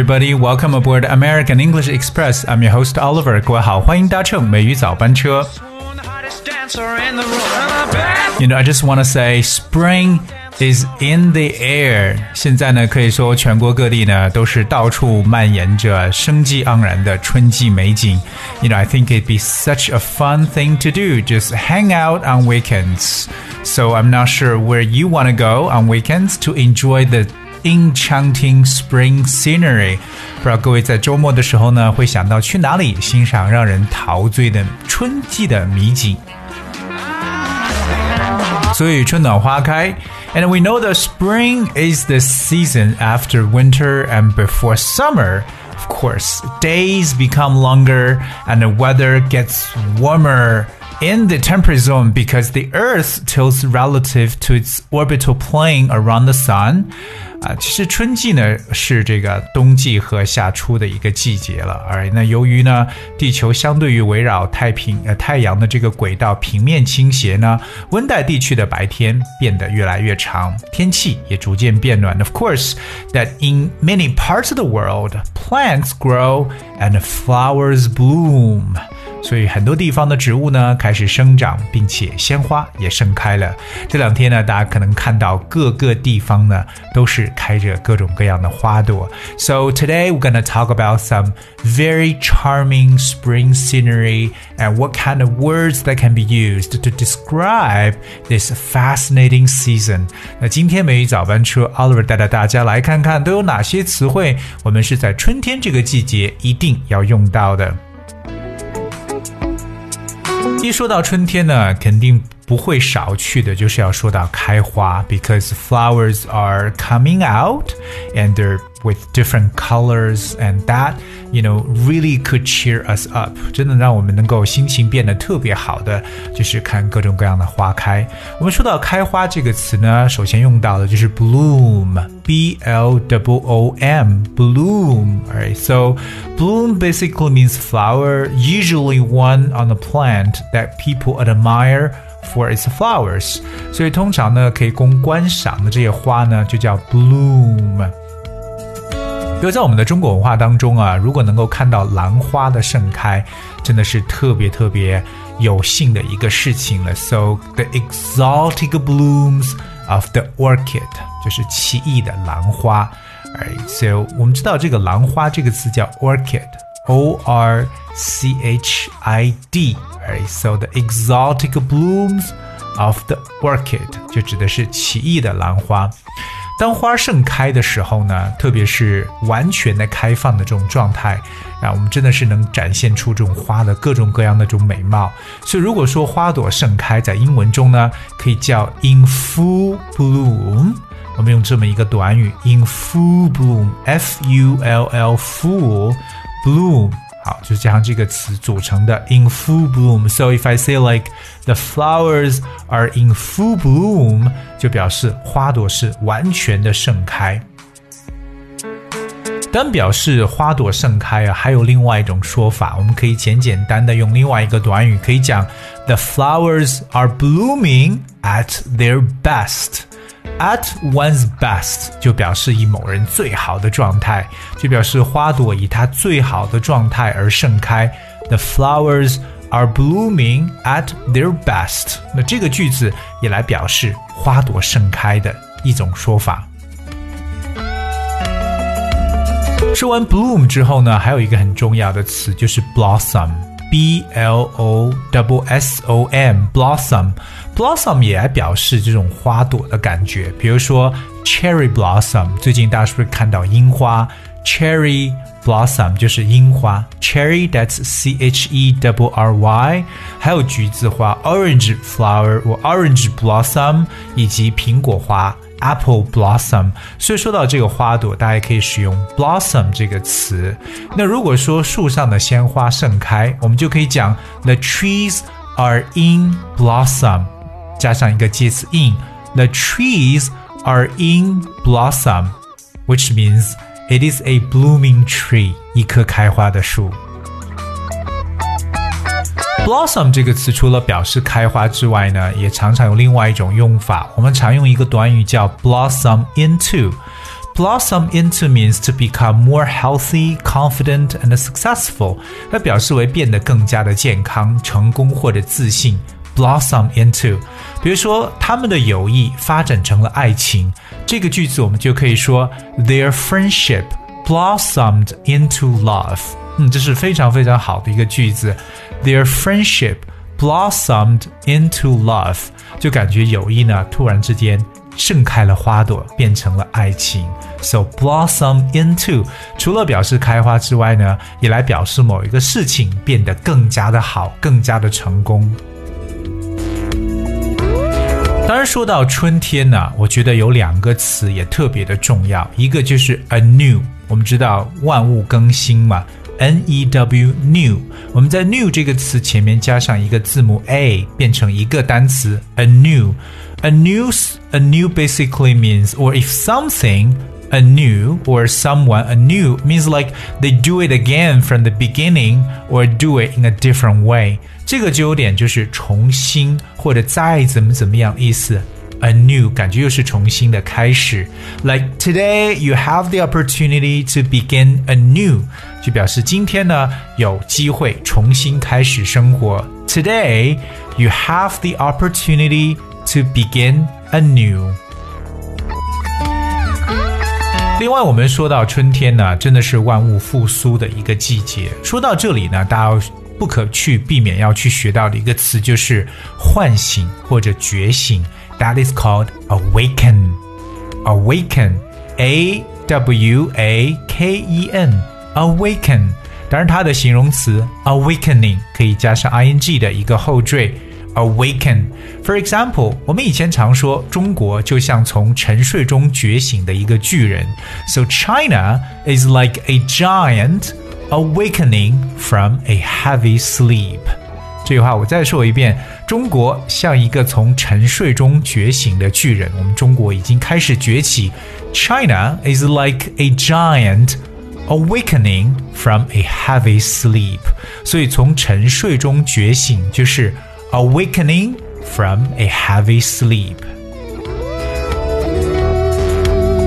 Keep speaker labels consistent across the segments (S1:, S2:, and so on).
S1: everybody. Welcome aboard American English Express. I'm your host Oliver. 各位好，欢迎搭乘美语早班车。You know, I just want to say spring is in the air. 现在呢，可以说全国各地呢都是到处蔓延着生机盎然的春季美景。You know, I think it'd be such a fun thing to do, just hang out on weekends. So I'm not sure where you want to go on weekends to enjoy the enchanting spring scenery。不知道各位在周末的时候呢，会想到去哪里欣赏让人陶醉的春季的美景？所以春暖花开。And we know that spring is the season after winter and before summer. Of course, days become longer and the weather gets warmer in the temperate zone because the Earth tilts relative to its orbital plane around the Sun. 啊，其实春季呢是这个冬季和夏初的一个季节了。而那由于呢，地球相对于围绕太平呃太阳的这个轨道平面倾斜呢，温带地区的白天变得越来越长，天气也逐渐变暖。Of course, that in many parts of the world, plants grow and flowers bloom. 所以很多地方的植物呢开始生长，并且鲜花也盛开了。这两天呢，大家可能看到各个地方呢都是开着各种各样的花朵。So today we're gonna talk about some very charming spring scenery and what kind of words that can be used to describe this fascinating season。那今天美语早班车，Oliver 带着大家来看看都有哪些词汇，我们是在春天这个季节一定要用到的。 一说到春天呢，肯定不会少去的，就是要说到开花，because flowers are coming out and with different colors and that you know really could cheer us up，真的让我们能够心情变得特别好的，就是看各种各样的花开。我们说到开花这个词呢，首先用到的就是 bloom，b l w o m，bloom，right? So bloom basically means flower, usually one on a plant that people admire for its flowers，所以通常呢可以供观赏的这些花呢就叫 bloom。 比如在我们的中国文化当中啊，如果能够看到兰花的盛开，真的是特别特别有幸的一个事情了。So the exotic blooms of the orchid 就是奇异的兰花。Alright, so 我们知道这个兰花这个词叫 orchid，O R C H I D。Alright, so the exotic blooms of the orchid 就指的是奇异的兰花。当花盛开的时候呢，特别是完全的开放的这种状态，啊，我们真的是能展现出这种花的各种各样的这种美貌。所以，如果说花朵盛开，在英文中呢，可以叫 in full bloom。我们用这么一个短语 in full bloom，f u l l full bloom。好，就是加上这个词组成的 in full bloom。So if I say like the flowers are in full bloom，就表示花朵是完全的盛开。当表示花朵盛开啊，还有另外一种说法，我们可以简简单的用另外一个短语，可以讲 the flowers are blooming at their best。 At one's best 就表示以某人最好的状态，就表示花朵以它最好的状态而盛开。The flowers are blooming at their best。那这个句子也来表示花朵盛开的一种说法。说完 bloom 之后呢，还有一个很重要的词就是 blossom。B L O W S O M，blossom，blossom 也来表示这种花朵的感觉。比如说 cherry blossom，最近大家是不是看到樱花？cherry blossom 就是樱花，cherry that's C H E W R Y。还有橘子花 orange flower 或 orange blossom，以及苹果花。Apple blossom，所以说到这个花朵，大家可以使用 blossom 这个词。那如果说树上的鲜花盛开，我们就可以讲 the trees are in blossom，加上一个介词 in，the trees are in blossom，which means it is a blooming tree，一棵开花的树。Blossom 这个词除了表示开花之外呢，也常常有另外一种用法。我们常用一个短语叫 blossom into。Blossom into means to become more healthy, confident, and successful。它表示为变得更加的健康、成功或者自信。Blossom into，比如说他们的友谊发展成了爱情，这个句子我们就可以说 Their friendship blossomed into love。嗯，这是非常非常好的一个句子。Their friendship blossomed into love，就感觉友谊呢突然之间盛开了花朵，变成了爱情。So blossom into 除了表示开花之外呢，也来表示某一个事情变得更加的好，更加的成功。当然，说到春天呢，我觉得有两个词也特别的重要，一个就是 anew。我们知道万物更新嘛 ，n e w new。我们在 new 这个词前面加上一个字母 a，变成一个单词 anew。A new, a new basically means, or if something anew or someone anew means like they do it again from the beginning or do it in a different way。这个就有点就是重新或者再怎么怎么样意思。 anew 感觉又是重新的开始，like today you have the opportunity to begin anew，就表示今天呢有机会重新开始生活。Today you have the opportunity to begin anew。另外，我们说到春天呢，真的是万物复苏的一个季节。说到这里呢，大家不可去避免要去学到的一个词就是唤醒或者觉醒。 That is called awaken. Awaken. A W A K E N. Awaken. 当然，它的形容词 awakening 可以加上 ing 的一个后缀。awaken. For example，我们以前常说中国就像从沉睡中觉醒的一个巨人。So China is like a giant awakening from a heavy sleep. 这句话我再说一遍：中国像一个从沉睡中觉醒的巨人。我们中国已经开始崛起。China is like a giant awakening from a heavy sleep. 所以从沉睡中觉醒就是。awakening from a heavy sleep。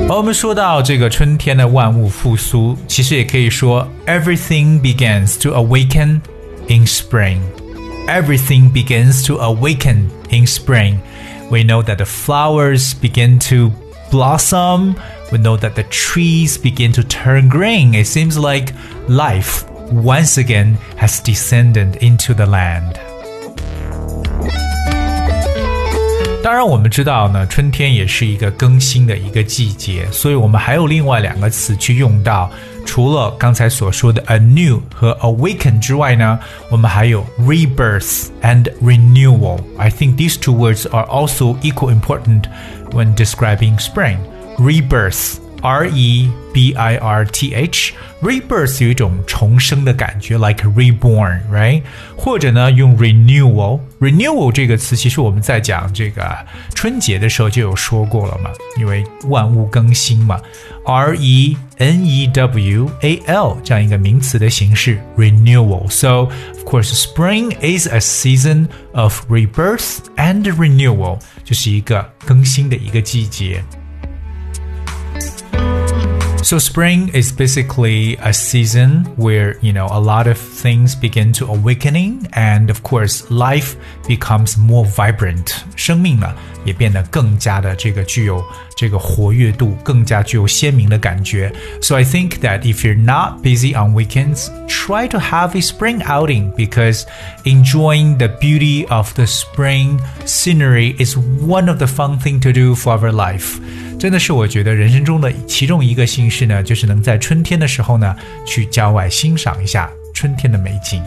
S1: 而我们说到这个春天的万物复苏，其实也可以说 everything begins to awaken in spring. Everything begins to awaken in spring. We know that the flowers begin to blossom. We know that the trees begin to turn green. It seems like life once again has descended into the land. 当然，我们知道呢，春天也是一个更新的一个季节，所以我们还有另外两个词去用到。除了刚才所说的 anew 和 awaken 之外呢，我们还有 rebirth and renewal. I think these two words are also equal important when describing spring. Rebirth R E B I R T H rebirth 有一种重生的感觉，like reborn，right？或者呢，用 renewal，renewal 这个词，其实我们在讲这个春节的时候就有说过了嘛，因为万物更新嘛，R E N E W A L 这样一个名词的形式，renewal。So of course, spring is a season of rebirth and renewal，就是一个更新的一个季节。 So spring is basically a season where, you know, a lot of things begin to awakening and of course life becomes more vibrant. 生命呢也变得更加的这个具有这个活跃度，更加具有鲜明的感觉。So I think that if you're not busy on weekends, try to have a spring outing because enjoying the beauty of the spring scenery is one of the fun thing to do for our life. 真的是我觉得人生中的其中一个幸事呢，就是能在春天的时候呢，去郊外欣赏一下春天的美景。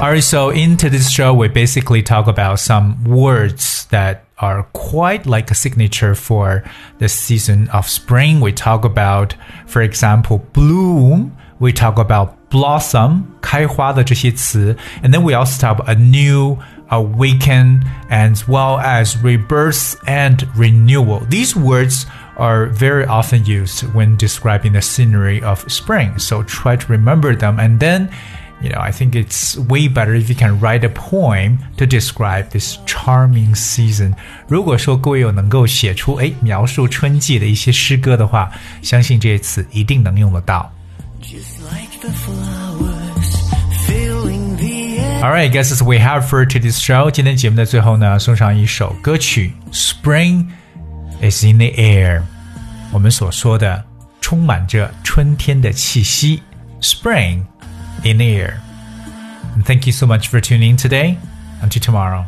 S1: Alright, so into this show, we basically talk about some words that are quite like a signature for the season of spring. We talk about, for example, bloom. We talk about blossom, 开花的这些词, and then we also talk about a new awaken, as well as rebirth and renewal. These words are very often used when describing the scenery of spring. So try to remember them and then
S2: You know, I think it's way better if you can write a poem to describe this charming season. 如果说各位有能够写出诶描述春季的一些诗歌的话，相信这次一定能用得到。 Alright, guys, that's we have for today's show. 今天节目的最后呢，送上一首歌曲《Spring is in the Air》，我们所说的充满着春天的气息。Spring in the air. And thank you so much for tuning in today. Until tomorrow.